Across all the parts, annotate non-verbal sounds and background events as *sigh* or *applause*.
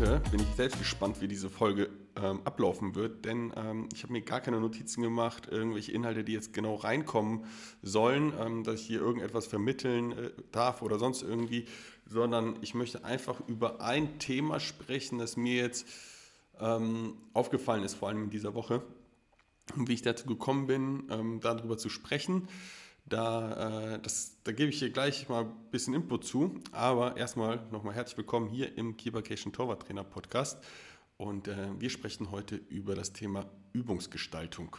heute bin ich selbst gespannt, wie diese Folge ähm, ablaufen wird, denn ähm, ich habe mir gar keine Notizen gemacht, irgendwelche Inhalte, die jetzt genau reinkommen sollen, ähm, dass ich hier irgendetwas vermitteln äh, darf oder sonst irgendwie, sondern ich möchte einfach über ein Thema sprechen, das mir jetzt ähm, aufgefallen ist, vor allem in dieser Woche, und wie ich dazu gekommen bin, ähm, darüber zu sprechen. Da, äh, da gebe ich hier gleich mal ein bisschen Input zu. Aber erstmal nochmal herzlich willkommen hier im Keepercation Torwart Trainer Podcast. Und äh, wir sprechen heute über das Thema Übungsgestaltung.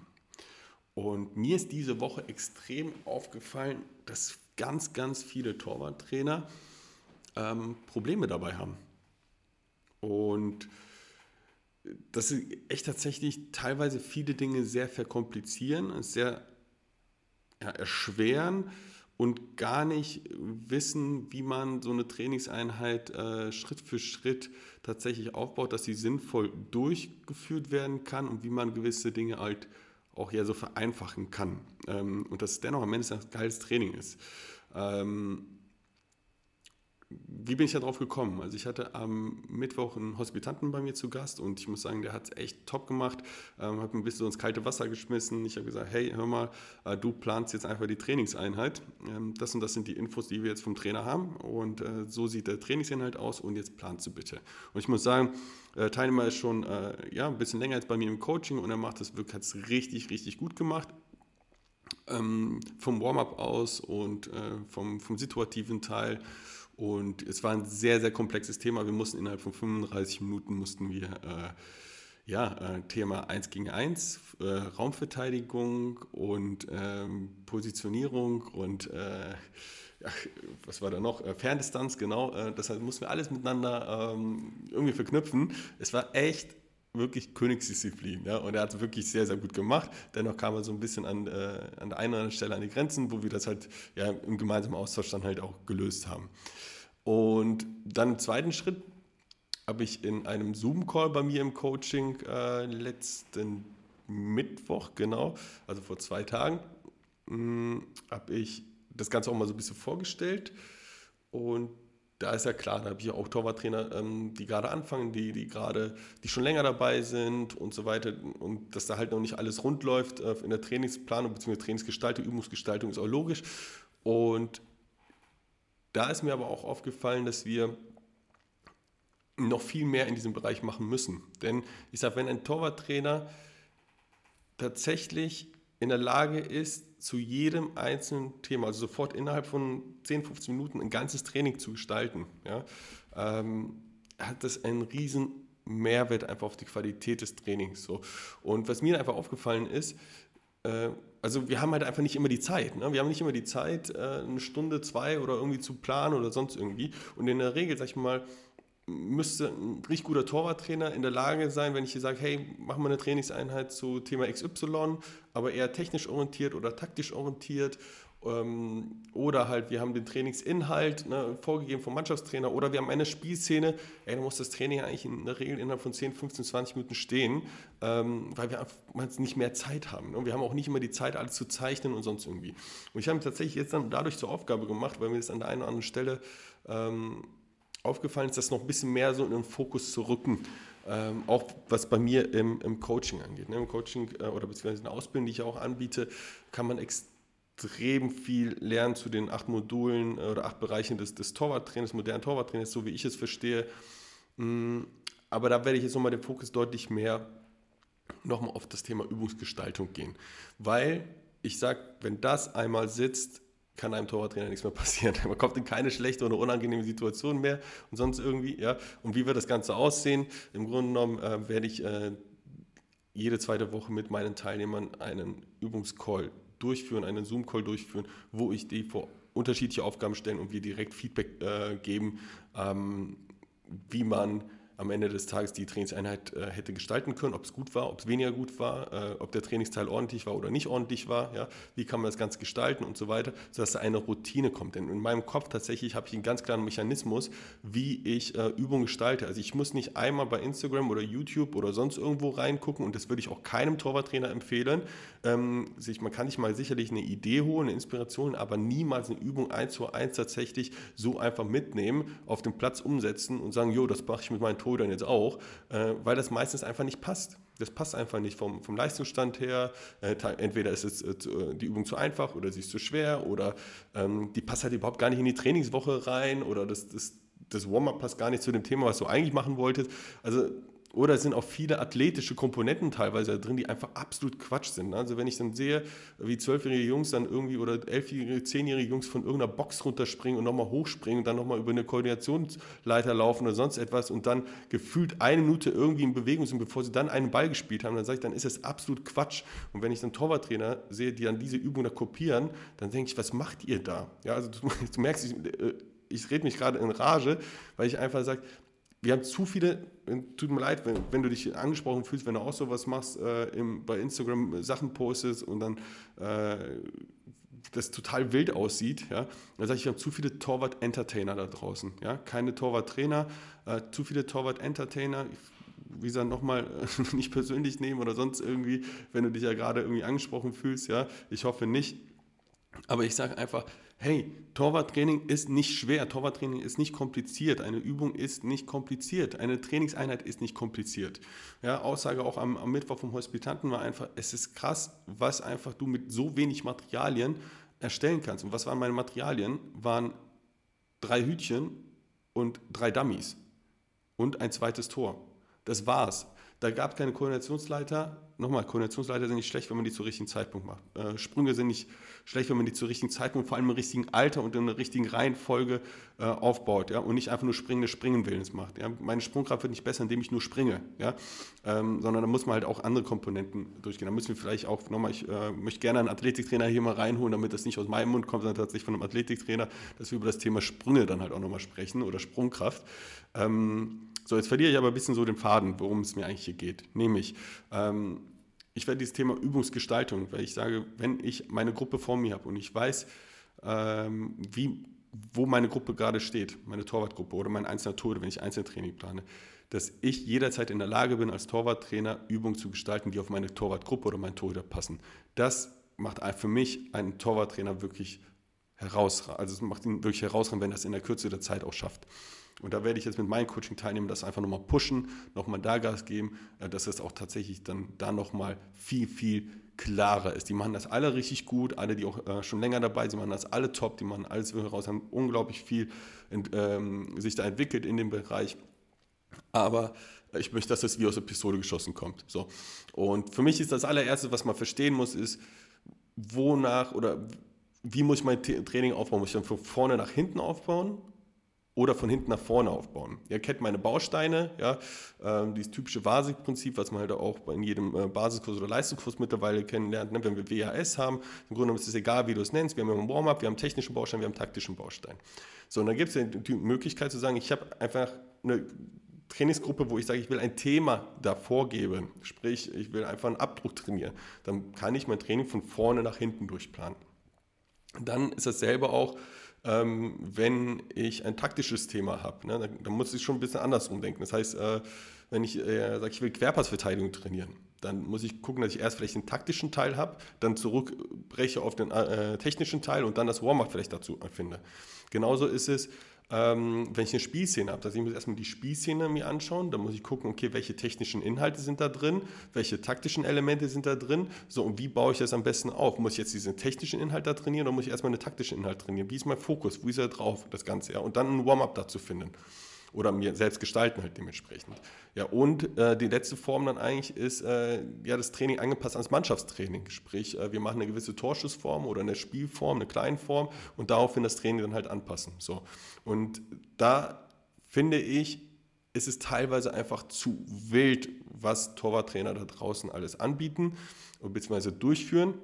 Und mir ist diese Woche extrem aufgefallen, dass ganz, ganz viele Torwarttrainer ähm, Probleme dabei haben. Und dass sie echt tatsächlich teilweise viele Dinge sehr verkomplizieren, sehr ja, erschweren und gar nicht wissen, wie man so eine Trainingseinheit äh, Schritt für Schritt tatsächlich aufbaut, dass sie sinnvoll durchgeführt werden kann und wie man gewisse Dinge halt auch ja so vereinfachen kann. Ähm, und dass es dennoch am Ende ein geiles Training ist. Ähm, wie bin ich da drauf gekommen? Also ich hatte am Mittwoch einen Hospitanten bei mir zu Gast und ich muss sagen, der hat es echt top gemacht, ähm, hat ein bisschen so ins kalte Wasser geschmissen. Ich habe gesagt, hey, hör mal, äh, du planst jetzt einfach die Trainingseinheit. Ähm, das und das sind die Infos, die wir jetzt vom Trainer haben und äh, so sieht der Trainingsinhalt aus und jetzt planst du bitte. Und ich muss sagen, äh, Teilnehmer ist schon äh, ja, ein bisschen länger jetzt bei mir im Coaching und er macht das wirklich, hat es richtig, richtig gut gemacht. Ähm, vom Warm-up aus und äh, vom, vom situativen Teil und es war ein sehr, sehr komplexes Thema. Wir mussten innerhalb von 35 Minuten mussten wir äh, ja, äh, Thema 1 gegen 1, äh, Raumverteidigung und ähm, Positionierung und äh, ja, was war da noch? Äh, Ferndistanz, genau. Äh, das heißt, mussten wir alles miteinander ähm, irgendwie verknüpfen. Es war echt wirklich Königsdisziplin. Ja? Und er hat es wirklich sehr, sehr gut gemacht. Dennoch kam er so ein bisschen an, äh, an der einen oder anderen Stelle an die Grenzen, wo wir das halt ja, im gemeinsamen Austausch dann halt auch gelöst haben. Und dann im zweiten Schritt habe ich in einem Zoom-Call bei mir im Coaching äh, letzten Mittwoch, genau, also vor zwei Tagen, hm, habe ich das Ganze auch mal so ein bisschen vorgestellt. Und da ist ja klar, da habe ich auch Torwarttrainer, ähm, die gerade anfangen, die, die gerade, die schon länger dabei sind und so weiter. Und dass da halt noch nicht alles rund läuft äh, in der Trainingsplanung bzw. Trainingsgestaltung, Übungsgestaltung ist auch logisch. Und da ist mir aber auch aufgefallen, dass wir noch viel mehr in diesem Bereich machen müssen. Denn ich sage, wenn ein Torwarttrainer tatsächlich in der Lage ist, zu jedem einzelnen Thema, also sofort innerhalb von 10, 15 Minuten ein ganzes Training zu gestalten, ja, ähm, hat das einen riesen Mehrwert einfach auf die Qualität des Trainings. So. Und was mir einfach aufgefallen ist, äh, also wir haben halt einfach nicht immer die Zeit. Ne? Wir haben nicht immer die Zeit, äh, eine Stunde, zwei oder irgendwie zu planen oder sonst irgendwie. Und in der Regel, sag ich mal, müsste ein richtig guter Torwarttrainer in der Lage sein, wenn ich hier sage, hey, machen wir eine Trainingseinheit zu Thema XY, aber eher technisch orientiert oder taktisch orientiert oder halt, wir haben den Trainingsinhalt ne, vorgegeben vom Mannschaftstrainer oder wir haben eine Spielszene, ey, da muss das Training eigentlich in der Regel innerhalb von 10, 15, 20 Minuten stehen, ähm, weil wir einfach nicht mehr Zeit haben. Ne? Wir haben auch nicht immer die Zeit, alles zu zeichnen und sonst irgendwie. Und ich habe tatsächlich jetzt dann dadurch zur Aufgabe gemacht, weil mir das an der einen oder anderen Stelle ähm, aufgefallen ist, das noch ein bisschen mehr so in den Fokus zu rücken. Ähm, auch was bei mir im, im Coaching angeht. Ne? Im Coaching äh, oder beziehungsweise in der Ausbildung, die ich auch anbiete, kann man extrem extrem viel lernen zu den acht Modulen äh, oder acht Bereichen des, des Torwarttrainings, modernen Torwarttrainings, so wie ich es verstehe. Mm, aber da werde ich jetzt nochmal den Fokus deutlich mehr nochmal auf das Thema Übungsgestaltung gehen. Weil ich sage, wenn das einmal sitzt, kann einem Torwarttrainer nichts mehr passieren. *laughs* Man kommt in keine schlechte oder unangenehme Situation mehr und sonst irgendwie. Ja. Und wie wird das Ganze aussehen? Im Grunde genommen äh, werde ich äh, jede zweite Woche mit meinen Teilnehmern einen Übungscall durchführen, einen Zoom-Call durchführen, wo ich die vor unterschiedliche Aufgaben stellen und wir direkt Feedback äh, geben, ähm, wie man am Ende des Tages die Trainingseinheit äh, hätte gestalten können, ob es gut war, ob es weniger gut war, äh, ob der Trainingsteil ordentlich war oder nicht ordentlich war, ja, wie kann man das Ganze gestalten und so weiter, sodass da eine Routine kommt. Denn in meinem Kopf tatsächlich habe ich einen ganz klaren Mechanismus, wie ich äh, Übungen gestalte. Also ich muss nicht einmal bei Instagram oder YouTube oder sonst irgendwo reingucken und das würde ich auch keinem Torwarttrainer empfehlen. Ähm, sich, man kann sich mal sicherlich eine Idee holen, eine Inspiration, aber niemals eine Übung eins zu eins tatsächlich so einfach mitnehmen, auf dem Platz umsetzen und sagen, jo, das mache ich mit meinen Tor Torhütern jetzt auch, äh, weil das meistens einfach nicht passt. Das passt einfach nicht vom, vom Leistungsstand her. Äh, entweder ist es äh, die Übung zu einfach oder sie ist zu schwer oder ähm, die passt halt überhaupt gar nicht in die Trainingswoche rein oder das, das, das Warm-up passt gar nicht zu dem Thema, was du eigentlich machen wolltest. Also oder es sind auch viele athletische Komponenten teilweise drin, die einfach absolut Quatsch sind. Also wenn ich dann sehe, wie zwölfjährige Jungs dann irgendwie oder elfjährige, zehnjährige Jungs von irgendeiner Box runterspringen und nochmal hochspringen und dann nochmal über eine Koordinationsleiter laufen oder sonst etwas und dann gefühlt eine Minute irgendwie in Bewegung sind, bevor sie dann einen Ball gespielt haben, dann sage ich, dann ist es absolut Quatsch. Und wenn ich dann Torwarttrainer sehe, die dann diese Übung da kopieren, dann denke ich, was macht ihr da? Ja, also du, *laughs* du merkst, ich, äh, ich rede mich gerade in Rage, weil ich einfach sage, wir haben zu viele, tut mir leid, wenn, wenn, du dich angesprochen fühlst, wenn du auch sowas machst, äh, im, bei Instagram Sachen postest und dann äh, das total wild aussieht, ja, dann sage ich, wir haben zu viele Torwart-Entertainer da draußen, ja, keine Torwart-Trainer, äh, zu viele Torwart-Entertainer, wie gesagt, nochmal *laughs* nicht persönlich nehmen oder sonst irgendwie, wenn du dich ja gerade irgendwie angesprochen fühlst, ja, ich hoffe nicht, aber ich sage einfach, hey, Torwarttraining ist nicht schwer, Torwarttraining ist nicht kompliziert, eine Übung ist nicht kompliziert, eine Trainingseinheit ist nicht kompliziert. Ja, Aussage auch am, am Mittwoch vom Hospitanten war einfach, es ist krass, was einfach du mit so wenig Materialien erstellen kannst. Und was waren meine Materialien? Waren drei Hütchen und drei Dummies und ein zweites Tor. Das war's. Da gab es keine Koordinationsleiter, nochmal, Koordinationsleiter sind nicht schlecht, wenn man die zu richtigen Zeitpunkt macht. Äh, Sprünge sind nicht schlecht, wenn man die zu richtigen Zeitpunkt, vor allem im richtigen Alter und in der richtigen Reihenfolge äh, aufbaut, ja, und nicht einfach nur springende Springenwillens macht. Ja. Meine Sprungkraft wird nicht besser, indem ich nur springe, ja, ähm, sondern da muss man halt auch andere Komponenten durchgehen. Da müssen wir vielleicht auch nochmal, ich äh, möchte gerne einen Athletiktrainer hier mal reinholen, damit das nicht aus meinem Mund kommt, sondern tatsächlich von einem Athletiktrainer, dass wir über das Thema Sprünge dann halt auch nochmal sprechen oder Sprungkraft. Ähm, so, jetzt verliere ich aber ein bisschen so den Faden, worum es mir eigentlich hier geht. Nämlich, ähm, ich werde dieses Thema Übungsgestaltung, weil ich sage, wenn ich meine Gruppe vor mir habe und ich weiß, ähm, wie, wo meine Gruppe gerade steht, meine Torwartgruppe oder mein einzelner Torhüter, wenn ich Einzeltraining plane, dass ich jederzeit in der Lage bin, als Torwarttrainer Übungen zu gestalten, die auf meine Torwartgruppe oder meinen Torhüter passen. Das macht für mich einen Torwarttrainer wirklich herausragend. Also es macht ihn wirklich herausragend, wenn er es in der Kürze der Zeit auch schafft. Und da werde ich jetzt mit meinen Coaching-Teilnehmern das einfach nochmal pushen, nochmal da Gas geben, äh, dass es auch tatsächlich dann da nochmal viel, viel klarer ist. Die machen das alle richtig gut, alle, die auch äh, schon länger dabei sind, machen das alle top, die machen alles heraus, haben unglaublich viel ähm, sich da entwickelt in dem Bereich. Aber ich möchte, dass das wie aus der Pistole geschossen kommt. So. Und für mich ist das allererste, was man verstehen muss, ist, wonach oder wie muss ich mein Training aufbauen? Muss ich dann von vorne nach hinten aufbauen oder von hinten nach vorne aufbauen. Ihr kennt meine Bausteine, ja, äh, dieses typische VASIC-Prinzip, was man halt auch in jedem äh, Basiskurs oder Leistungskurs mittlerweile kennenlernt. Ne? Wenn wir WHS haben, im Grunde genommen ist es egal, wie du es nennst. Wir haben einen Warm-up, wir haben einen technischen Baustein, wir haben einen taktischen Baustein. So, und dann gibt es die Möglichkeit zu sagen, ich habe einfach eine Trainingsgruppe, wo ich sage, ich will ein Thema davor geben, sprich, ich will einfach einen Abdruck trainieren, dann kann ich mein Training von vorne nach hinten durchplanen. Dann ist dasselbe auch ähm, wenn ich ein taktisches Thema habe. Ne? Dann, dann, muss ich schon ein bisschen andersrum denken. Das heißt, äh, wenn ich äh, sage, ich will Querpassverteidigung trainieren, dann muss ich gucken, dass ich erst vielleicht den taktischen Teil habe, dann zurückbreche auf den äh, technischen Teil und dann das Warm-up vielleicht dazu finde. Genauso ist es, ähm, wenn ich eine Spielszene habe, dass ich muss erstmal die Spielszene mir anschauen, dann muss ich gucken, okay, welche technischen Inhalte sind da drin, welche taktischen Elemente sind da drin, so und wie baue ich das am besten auf? Muss ich jetzt diesen technischen Inhalt da trainieren oder muss ich erstmal einen taktischen Inhalt trainieren? Wie ist mein Fokus? Wo ist er drauf, das Ganze? Ja? Und dann ein Warm-up dazu finden oder mir selbst gestalten halt dementsprechend. Ja, und äh, die letzte Form dann eigentlich ist äh, ja das Training angepasst ans Mannschaftstraining. Sprich, äh, wir machen eine gewisse Torschussform oder eine Spielform, eine Kleinform und daraufhin das Training dann halt anpassen. So. Und da finde ich, ist es teilweise einfach zu wild, was Torwarttrainer da draußen alles anbieten bzw. durchführen.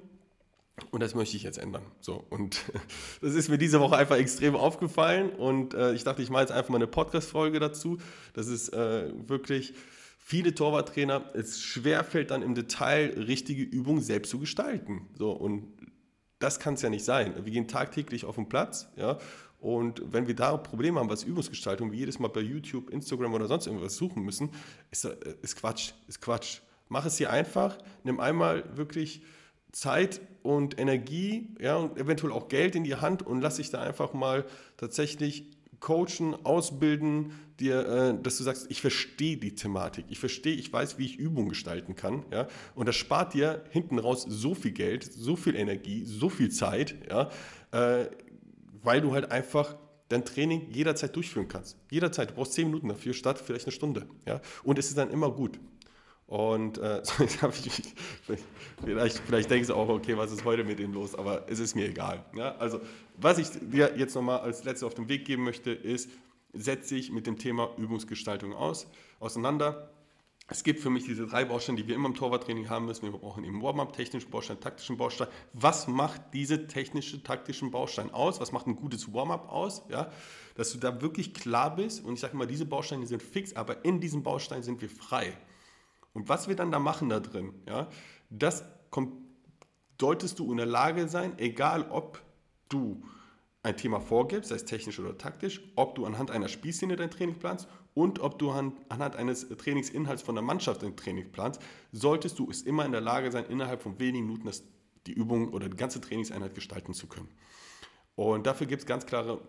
Und das möchte ich jetzt ändern. So, und *laughs* das ist mir diese Woche einfach extrem aufgefallen. Und äh, ich dachte, ich mache jetzt einfach mal eine Podcast-Folge dazu. Das ist äh, wirklich viele Torwarttrainer, es schwerfällt dann im Detail, richtige Übungen selbst zu gestalten. So, und das kann es ja nicht sein. Wir gehen tagtäglich auf den Platz, ja. Und wenn wir da Probleme haben, was Übungsgestaltung, wie jedes Mal bei YouTube, Instagram oder sonst irgendwas suchen müssen, ist, äh, ist Quatsch, ist Quatsch. Mach es hier einfach, nimm einmal wirklich Zeit und Energie ja, und eventuell auch Geld in die Hand und lass dich da einfach mal tatsächlich coachen, ausbilden, dir, äh, dass du sagst, ich verstehe die Thematik, ich verstehe, ich weiß, wie ich Übungen gestalten kann, ja, und das spart dir hinten raus so viel Geld, so viel Energie, so viel Zeit, ja, äh, weil du halt einfach dein Training jederzeit durchführen kannst. Jederzeit. Du brauchst zehn Minuten dafür statt vielleicht eine Stunde. Ja? Und es ist dann immer gut. Und äh, *laughs* ich, vielleicht, vielleicht denkst du auch, okay, was ist heute mit dem los? Aber es ist mir egal. Ja? Also, was ich dir jetzt nochmal als letztes auf den Weg geben möchte, ist, setze dich mit dem Thema Übungsgestaltung aus, auseinander es gibt für mich diese drei Bausteine, die wir immer im Torwarttraining haben müssen. Wir brauchen eben Warm-up, technischen Baustein, taktischen Baustein. Was macht diese technische, taktischen Baustein aus? Was macht ein gutes Warm-up aus? Ja, dass du da wirklich klar bist. Und ich sage mal, diese Bausteine sind fix, aber in diesem Baustein sind wir frei. Und was wir dann da machen da drin, ja, das solltest du in der Lage sein, egal ob du ein Thema vorgibst, sei es technisch oder taktisch, ob du anhand einer Spielszene dein Training planst und ob du anhand eines Trainingsinhalts von der Mannschaft dein Training planst, solltest du es immer in der Lage sein, innerhalb von wenigen Minuten das, die Übung oder die ganze Trainingseinheit gestalten zu können. Und dafür gibt es ganz klare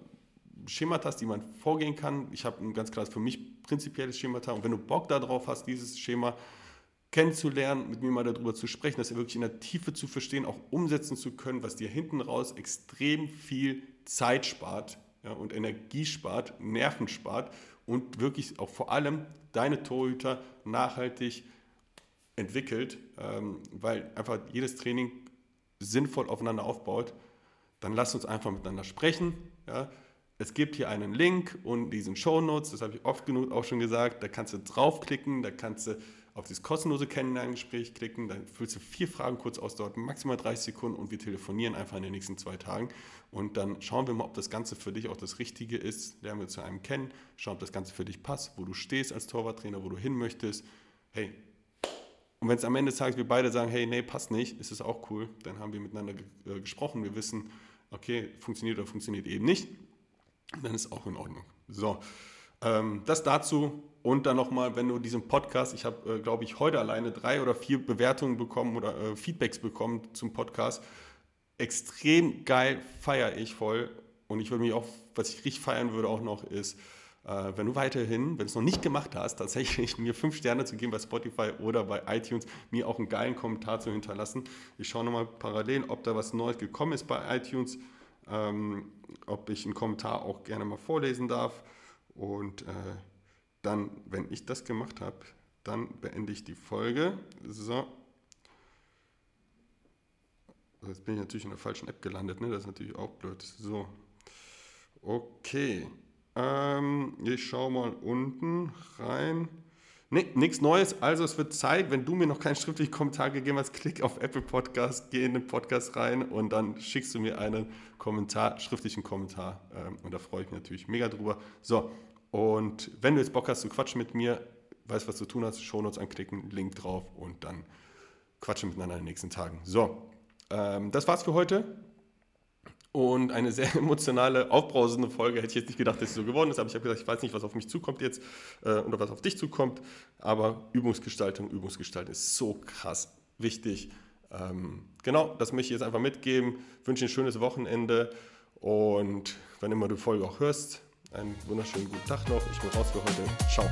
Schemata, die man vorgehen kann. Ich habe ein ganz klares für mich prinzipielles Schemata und wenn du Bock darauf hast, dieses Schema kennenzulernen, mit mir mal darüber zu sprechen, das wirklich in der Tiefe zu verstehen, auch umsetzen zu können, was dir hinten raus extrem viel Zeit spart ja, und Energie spart, Nerven spart und wirklich auch vor allem deine Torhüter nachhaltig entwickelt, ähm, weil einfach jedes Training sinnvoll aufeinander aufbaut, dann lass uns einfach miteinander sprechen. Ja. Es gibt hier einen Link und diesen Show Notes, das habe ich oft genug auch schon gesagt, da kannst du draufklicken, da kannst du auf dieses kostenlose Kennenlerngespräch klicken, dann füllst du vier Fragen kurz aus, dauert maximal 30 Sekunden und wir telefonieren einfach in den nächsten zwei Tagen. Und dann schauen wir mal, ob das Ganze für dich auch das Richtige ist, lernen wir zu einem kennen, schauen, ob das Ganze für dich passt, wo du stehst als Torwarttrainer, wo du hin möchtest. Hey, und wenn es am Ende des Tages wir beide sagen, hey, nee, passt nicht, ist es auch cool, dann haben wir miteinander äh, gesprochen, wir wissen, okay, funktioniert oder funktioniert eben nicht, dann ist auch in Ordnung. So, ähm, das dazu und dann nochmal, wenn du diesen Podcast, ich habe, äh, glaube ich, heute alleine drei oder vier Bewertungen bekommen oder äh, Feedbacks bekommen zum Podcast. Extrem geil, feiere ich voll. Und ich würde mich auch, was ich richtig feiern würde auch noch, ist, äh, wenn du weiterhin, wenn du es noch nicht gemacht hast, tatsächlich *laughs* mir fünf Sterne zu geben bei Spotify oder bei iTunes, mir auch einen geilen Kommentar zu hinterlassen. Ich schaue nochmal parallel, ob da was Neues gekommen ist bei iTunes, ähm, ob ich einen Kommentar auch gerne mal vorlesen darf. Und äh, dann, wenn ich das gemacht habe, dann beende ich die Folge. So. Jetzt bin ich natürlich in der falschen App gelandet, ne? Das ist natürlich auch blöd. So. Okay. Ähm, ich schaue mal unten rein. Nichts Neues. Also es wird Zeit, wenn du mir noch keinen schriftlichen Kommentar gegeben hast, klick auf Apple Podcast, geh in den Podcast rein und dann schickst du mir einen Kommentar, schriftlichen Kommentar. Ähm, und da freue ich mich natürlich mega drüber. So, und wenn du jetzt Bock hast zu quatschen mit mir, weißt, was du tun hast, Shownotes anklicken, Link drauf und dann quatschen miteinander in den nächsten Tagen. So, ähm, das war's für heute. Und eine sehr *laughs* emotionale, aufbrausende Folge. Hätte ich jetzt nicht gedacht, dass sie so geworden ist, aber ich habe gesagt, ich weiß nicht, was auf mich zukommt jetzt äh, oder was auf dich zukommt. Aber Übungsgestaltung, Übungsgestaltung ist so krass wichtig. Ähm, genau, das möchte ich jetzt einfach mitgeben. Wünsche ein schönes Wochenende und wenn immer du die Folge auch hörst, einen wunderschönen guten Tag noch. Ich bin raus für heute. Ciao.